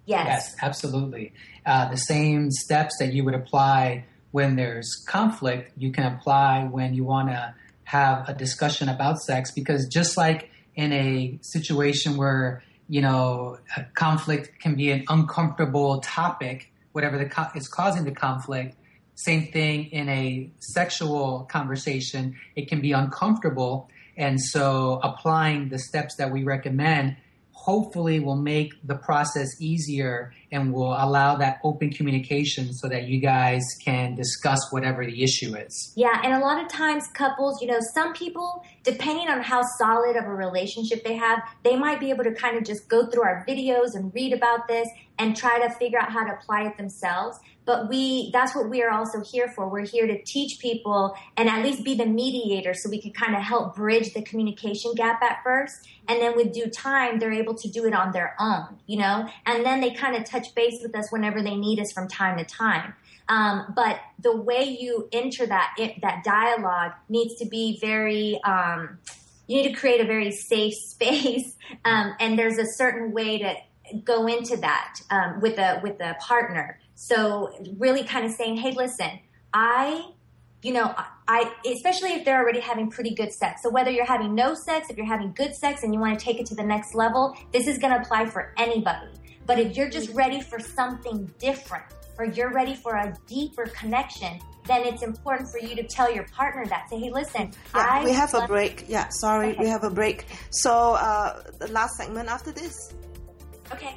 Yes. Yes, absolutely. Uh, the same steps that you would apply when there's conflict, you can apply when you want to have a discussion about sex because just like in a situation where you know conflict can be an uncomfortable topic whatever the co- is causing the conflict same thing in a sexual conversation it can be uncomfortable. And so applying the steps that we recommend hopefully will make the process easier and will allow that open communication so that you guys can discuss whatever the issue is. Yeah, and a lot of times couples, you know, some people, depending on how solid of a relationship they have, they might be able to kind of just go through our videos and read about this and try to figure out how to apply it themselves. But we, that's what we are also here for. We're here to teach people and at least be the mediator so we can kind of help bridge the communication gap at first. And then with due time, they're able to do it on their own, you know? And then they kind of touch base with us whenever they need us from time to time. Um, but the way you enter that, it, that dialogue needs to be very, um, you need to create a very safe space. Um, and there's a certain way to go into that um, with a with a partner. So really, kind of saying, "Hey, listen, I, you know, I especially if they're already having pretty good sex. So whether you're having no sex, if you're having good sex, and you want to take it to the next level, this is going to apply for anybody. But if you're just ready for something different, or you're ready for a deeper connection, then it's important for you to tell your partner that. Say, hey, listen, Yeah, I we have a break. Yeah, sorry, we have a break. So uh, the last segment after this. Okay.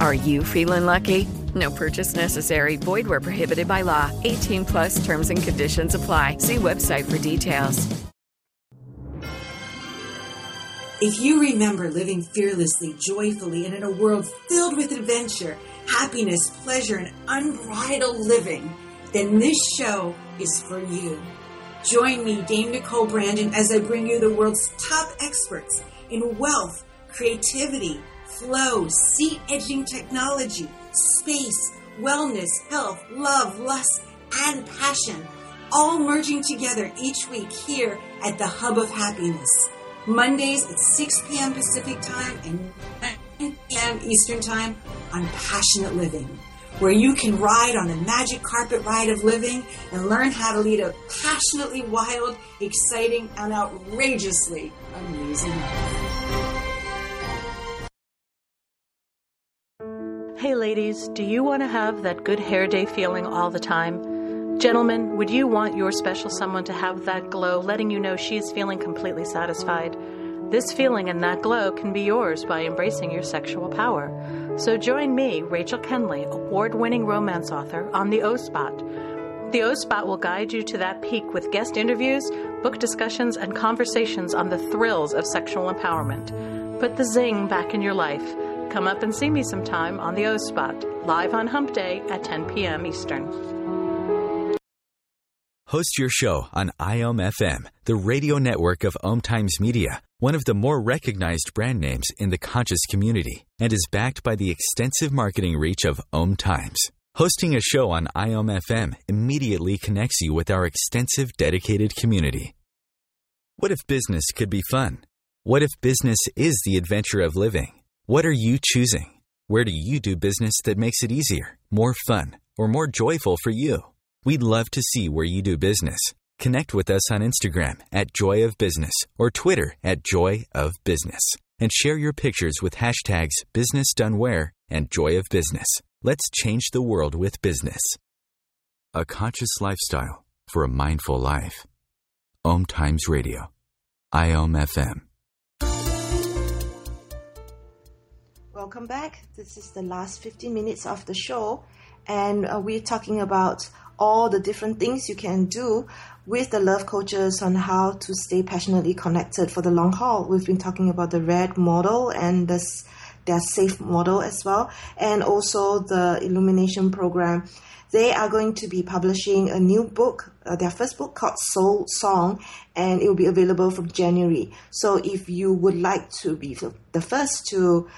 Are you feeling lucky? No purchase necessary. Void where prohibited by law. 18 plus terms and conditions apply. See website for details. If you remember living fearlessly, joyfully, and in a world filled with adventure, happiness, pleasure, and unbridled living, then this show is for you. Join me, Dame Nicole Brandon, as I bring you the world's top experts in wealth, creativity, flow, seat edging technology, space, wellness, health, love, lust, and passion, all merging together each week here at the Hub of Happiness. Mondays at 6 p.m. Pacific Time and 9 p.m. Eastern Time on Passionate Living, where you can ride on the magic carpet ride of living and learn how to lead a passionately wild, exciting, and outrageously amazing life. Hey ladies, do you want to have that good hair day feeling all the time? Gentlemen, would you want your special someone to have that glow, letting you know she's feeling completely satisfied? This feeling and that glow can be yours by embracing your sexual power. So join me, Rachel Kenley, award winning romance author, on the O Spot. The O Spot will guide you to that peak with guest interviews, book discussions, and conversations on the thrills of sexual empowerment. Put the zing back in your life. Come up and see me sometime on the O Spot, live on Hump Day at 10 p.m. Eastern. Host your show on IOM FM, the radio network of Om Times Media, one of the more recognized brand names in the conscious community, and is backed by the extensive marketing reach of Om Times. Hosting a show on IOM FM immediately connects you with our extensive dedicated community. What if business could be fun? What if business is the adventure of living? What are you choosing? Where do you do business that makes it easier, more fun, or more joyful for you? We'd love to see where you do business. Connect with us on Instagram at Joy of Business or Twitter at Joy of Business and share your pictures with hashtags Business Done Where and Joy of Business. Let's change the world with business. A conscious lifestyle for a mindful life. Om Times Radio. IOM FM. Welcome back. This is the last 15 minutes of the show, and uh, we're talking about all the different things you can do with the love coaches on how to stay passionately connected for the long haul. We've been talking about the red model and the their safe model as well, and also the illumination program. They are going to be publishing a new book, uh, their first book called Soul Song, and it will be available from January. So if you would like to be the first to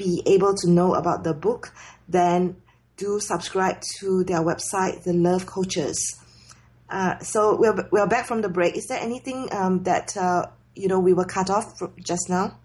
be able to know about the book, then do subscribe to their website, The Love Coaches. Uh, so we're, we're back from the break. Is there anything um, that uh, you know we were cut off just now?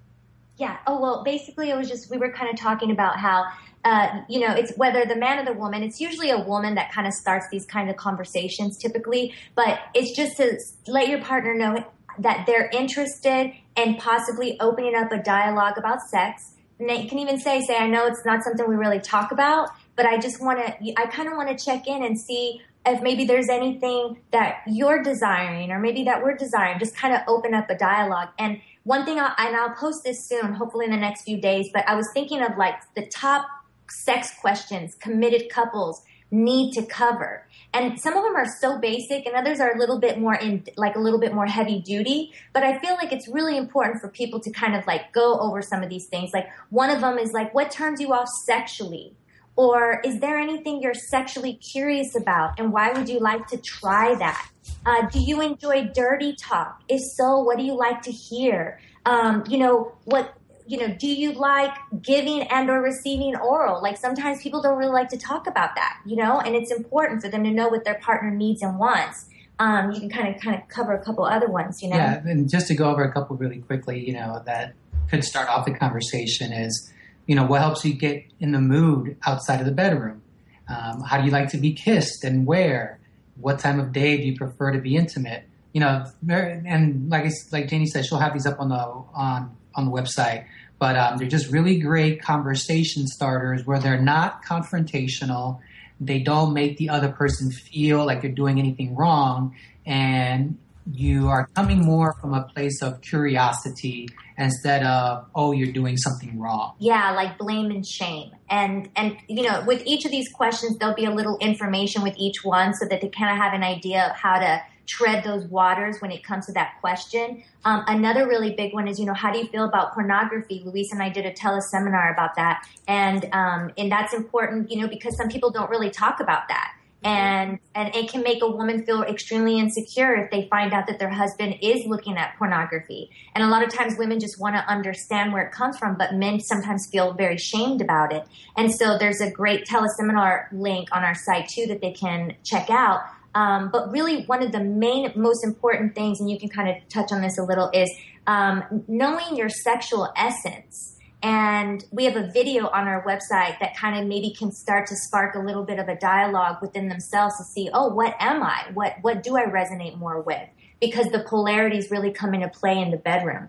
Yeah. Oh well, basically it was just we were kind of talking about how uh, you know, it's whether the man or the woman. It's usually a woman that kind of starts these kind of conversations typically, but it's just to let your partner know that they're interested and possibly opening up a dialogue about sex. You can even say, say, I know it's not something we really talk about, but I just want to, I kind of want to check in and see if maybe there's anything that you're desiring or maybe that we're desiring, just kind of open up a dialogue. And one thing, I'll, and I'll post this soon, hopefully in the next few days, but I was thinking of like the top sex questions committed couples need to cover. And some of them are so basic and others are a little bit more in like a little bit more heavy duty, but I feel like it's really important for people to kind of like go over some of these things. Like one of them is like what turns you off sexually? Or is there anything you're sexually curious about and why would you like to try that? Uh, do you enjoy dirty talk? If so, what do you like to hear? Um, you know, what you know, do you like giving and or receiving oral? Like sometimes people don't really like to talk about that, you know, and it's important for them to know what their partner needs and wants. Um, you can kind of kind of cover a couple other ones, you know. Yeah, and just to go over a couple really quickly, you know, that could start off the conversation is, you know, what helps you get in the mood outside of the bedroom? Um, how do you like to be kissed and where? What time of day do you prefer to be intimate? You know, and like like Janie said, she'll have these up on the on on the website. But um, they're just really great conversation starters where they're not confrontational. They don't make the other person feel like you're doing anything wrong. And you are coming more from a place of curiosity instead of oh you're doing something wrong yeah like blame and shame and and you know with each of these questions there'll be a little information with each one so that they kind of have an idea of how to tread those waters when it comes to that question. Um, another really big one is, you know, how do you feel about pornography? Luis and I did a teleseminar about that, and um, and that's important, you know, because some people don't really talk about that. And and it can make a woman feel extremely insecure if they find out that their husband is looking at pornography. And a lot of times women just want to understand where it comes from, but men sometimes feel very shamed about it. And so there's a great teleseminar link on our site too that they can check out um, but really, one of the main, most important things, and you can kind of touch on this a little, is um, knowing your sexual essence. And we have a video on our website that kind of maybe can start to spark a little bit of a dialogue within themselves to see, oh, what am I? What what do I resonate more with? Because the polarities really come into play in the bedroom.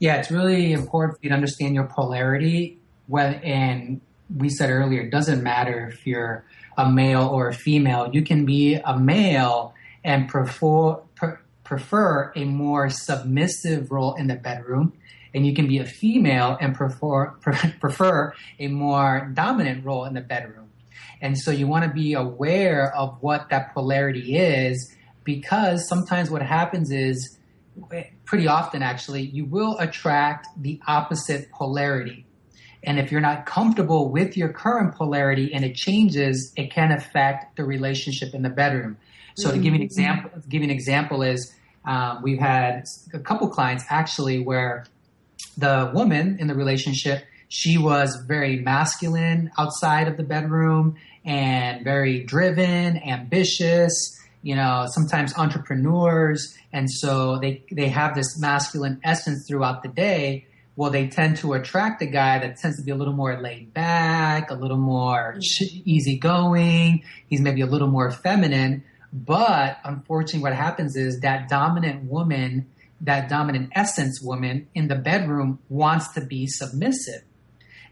Yeah, it's really important for you to understand your polarity. When and we said earlier, it doesn't matter if you're a male or a female. You can be a male and prefer, pre- prefer a more submissive role in the bedroom. And you can be a female and prefer, pre- prefer a more dominant role in the bedroom. And so you want to be aware of what that polarity is because sometimes what happens is, eh, pretty often actually, you will attract the opposite polarity. And if you're not comfortable with your current polarity and it changes, it can affect the relationship in the bedroom. So mm-hmm. to give you an mm-hmm. example, give you an example is um, we've had a couple clients actually where the woman in the relationship she was very masculine outside of the bedroom and very driven, ambitious, you know, sometimes entrepreneurs. And so they, they have this masculine essence throughout the day well, they tend to attract a guy that tends to be a little more laid back, a little more mm-hmm. easygoing. He's maybe a little more feminine. But unfortunately, what happens is that dominant woman, that dominant essence woman in the bedroom wants to be submissive.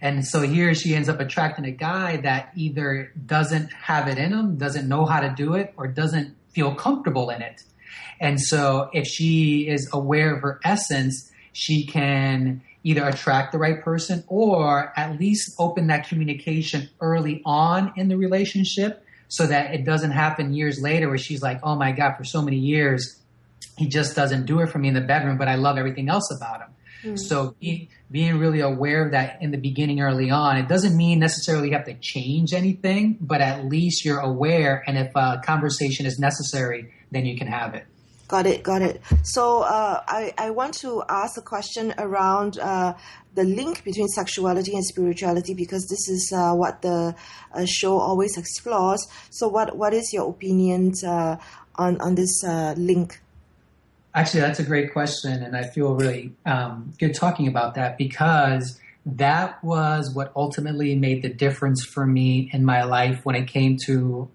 And so here she ends up attracting a guy that either doesn't have it in him, doesn't know how to do it, or doesn't feel comfortable in it. And so if she is aware of her essence, she can either attract the right person or at least open that communication early on in the relationship so that it doesn't happen years later where she's like, oh my God, for so many years, he just doesn't do it for me in the bedroom, but I love everything else about him. Mm-hmm. So be, being really aware of that in the beginning early on, it doesn't mean necessarily you have to change anything, but at least you're aware. And if a conversation is necessary, then you can have it. Got it, got it. So uh, I, I want to ask a question around uh, the link between sexuality and spirituality because this is uh, what the uh, show always explores. So what, what is your opinion uh, on, on this uh, link? Actually, that's a great question, and I feel really um, good talking about that because that was what ultimately made the difference for me in my life when it came to,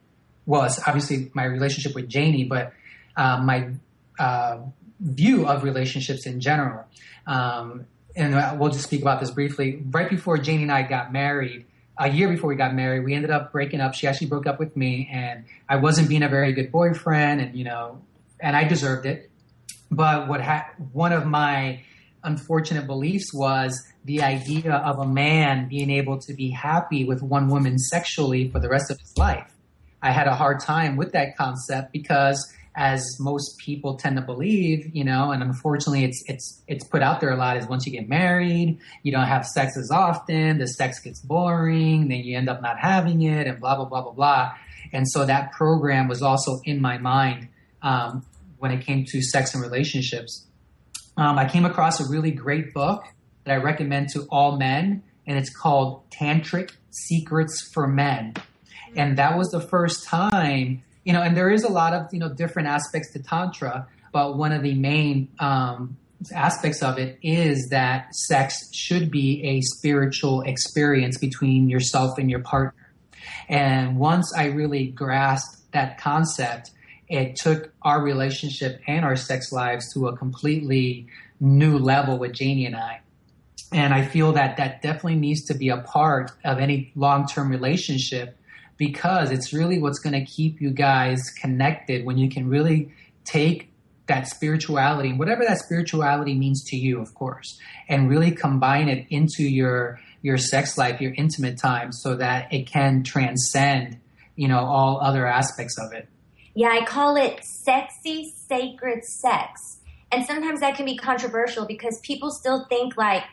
well, it's obviously my relationship with Janie, but uh, my uh, view of relationships in general. Um, and we'll just speak about this briefly. Right before Janie and I got married, a year before we got married, we ended up breaking up. She actually broke up with me, and I wasn't being a very good boyfriend, and you know, and I deserved it. But what ha- one of my unfortunate beliefs was the idea of a man being able to be happy with one woman sexually for the rest of his life. I had a hard time with that concept because as most people tend to believe, you know, and unfortunately it's it's it's put out there a lot is once you get married, you don't have sex as often, the sex gets boring, then you end up not having it and blah blah blah blah blah. And so that program was also in my mind um, when it came to sex and relationships. Um, I came across a really great book that I recommend to all men, and it's called Tantric Secrets for Men. And that was the first time, you know, and there is a lot of, you know, different aspects to Tantra, but one of the main um, aspects of it is that sex should be a spiritual experience between yourself and your partner. And once I really grasped that concept, it took our relationship and our sex lives to a completely new level with Janie and I. And I feel that that definitely needs to be a part of any long term relationship because it's really what's going to keep you guys connected when you can really take that spirituality, whatever that spirituality means to you, of course, and really combine it into your your sex life, your intimate time, so that it can transcend, you know, all other aspects of it. Yeah, I call it sexy sacred sex. And sometimes that can be controversial because people still think like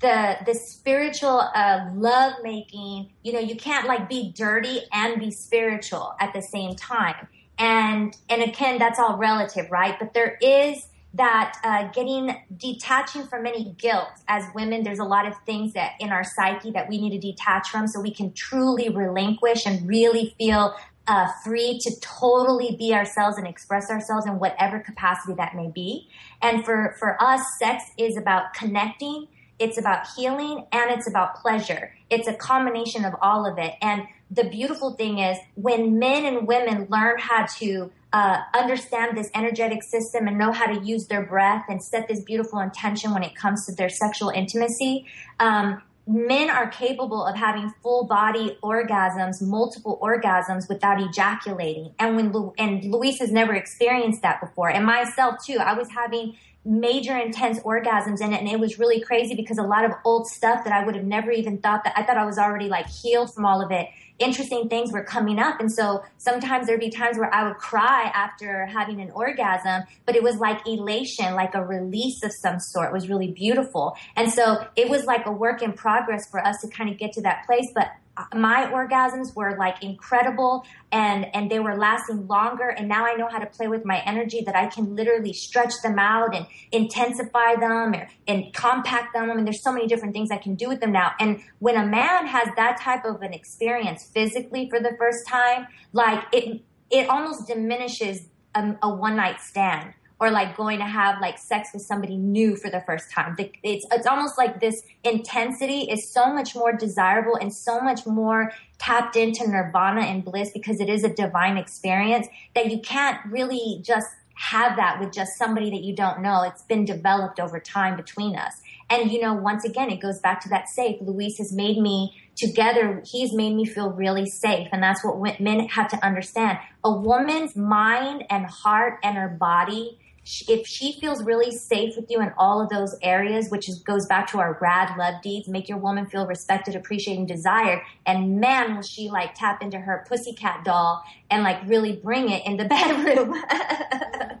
the the spiritual uh, love making, you know, you can't like be dirty and be spiritual at the same time. And and again, that's all relative, right? But there is that uh, getting detaching from any guilt as women there's a lot of things that in our psyche that we need to detach from so we can truly relinquish and really feel uh, free to totally be ourselves and express ourselves in whatever capacity that may be. And for, for us, sex is about connecting, it's about healing, and it's about pleasure. It's a combination of all of it. And the beautiful thing is when men and women learn how to uh, understand this energetic system and know how to use their breath and set this beautiful intention when it comes to their sexual intimacy, um, men are capable of having full body orgasms, multiple orgasms without ejaculating. And when Lu- and Luis has never experienced that before, and myself too. I was having major intense orgasms in it and it was really crazy because a lot of old stuff that I would have never even thought that I thought I was already like healed from all of it interesting things were coming up. And so sometimes there'd be times where I would cry after having an orgasm, but it was like elation, like a release of some sort. It was really beautiful. And so it was like a work in progress for us to kind of get to that place. But my orgasms were like incredible and and they were lasting longer and now I know how to play with my energy that I can literally stretch them out and intensify them or, and compact them. I mean there's so many different things I can do with them now. And when a man has that type of an experience physically for the first time like it it almost diminishes um, a, a one night stand or like going to have like sex with somebody new for the first time. It's it's almost like this intensity is so much more desirable and so much more tapped into nirvana and bliss because it is a divine experience that you can't really just have that with just somebody that you don't know. It's been developed over time between us. And you know, once again, it goes back to that safe. Luis has made me together. He's made me feel really safe. And that's what men have to understand. A woman's mind and heart and her body if she feels really safe with you in all of those areas, which is, goes back to our RAD love deeds, make your woman feel respected, appreciated, and desired. And man, will she like tap into her pussycat doll and like really bring it in the bedroom.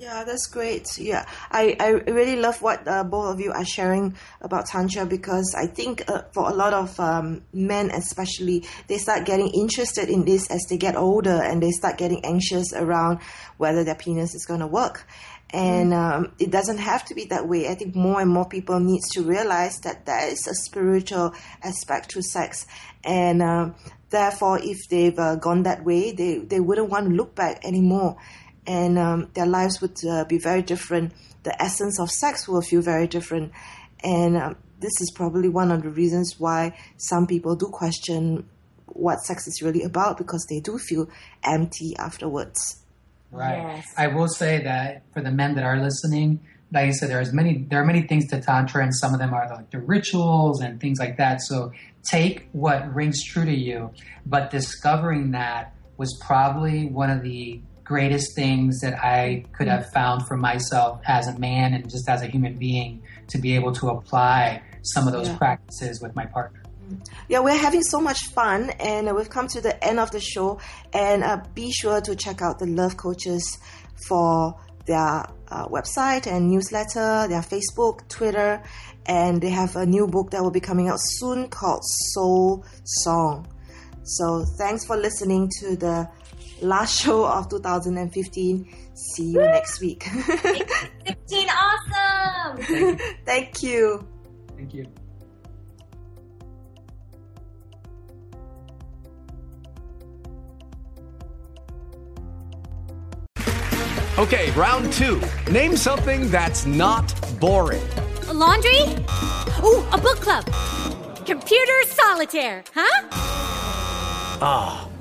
Yeah, that's great. Yeah, I, I really love what uh, both of you are sharing about Tantra because I think uh, for a lot of um, men, especially, they start getting interested in this as they get older and they start getting anxious around whether their penis is going to work. And um, it doesn't have to be that way. I think more and more people needs to realize that there is a spiritual aspect to sex, and um, therefore, if they've uh, gone that way, they they wouldn't want to look back anymore and um, their lives would uh, be very different. The essence of sex will feel very different, and um, this is probably one of the reasons why some people do question what sex is really about because they do feel empty afterwards. Right. Yes. I will say that for the men that are listening, like you said, there's many there are many things to tantra, and some of them are like the rituals and things like that. So take what rings true to you, but discovering that was probably one of the greatest things that I could have found for myself as a man and just as a human being to be able to apply some of those yeah. practices with my partner. Yeah, we're having so much fun, and we've come to the end of the show. And uh, be sure to check out the Love Coaches for their uh, website and newsletter, their Facebook, Twitter, and they have a new book that will be coming out soon called Soul Song. So, thanks for listening to the last show of 2015. See you next week. 16 awesome! Thank you. Thank you. Okay, round two. Name something that's not boring. A laundry? Ooh, a book club. Computer solitaire, huh? Ah.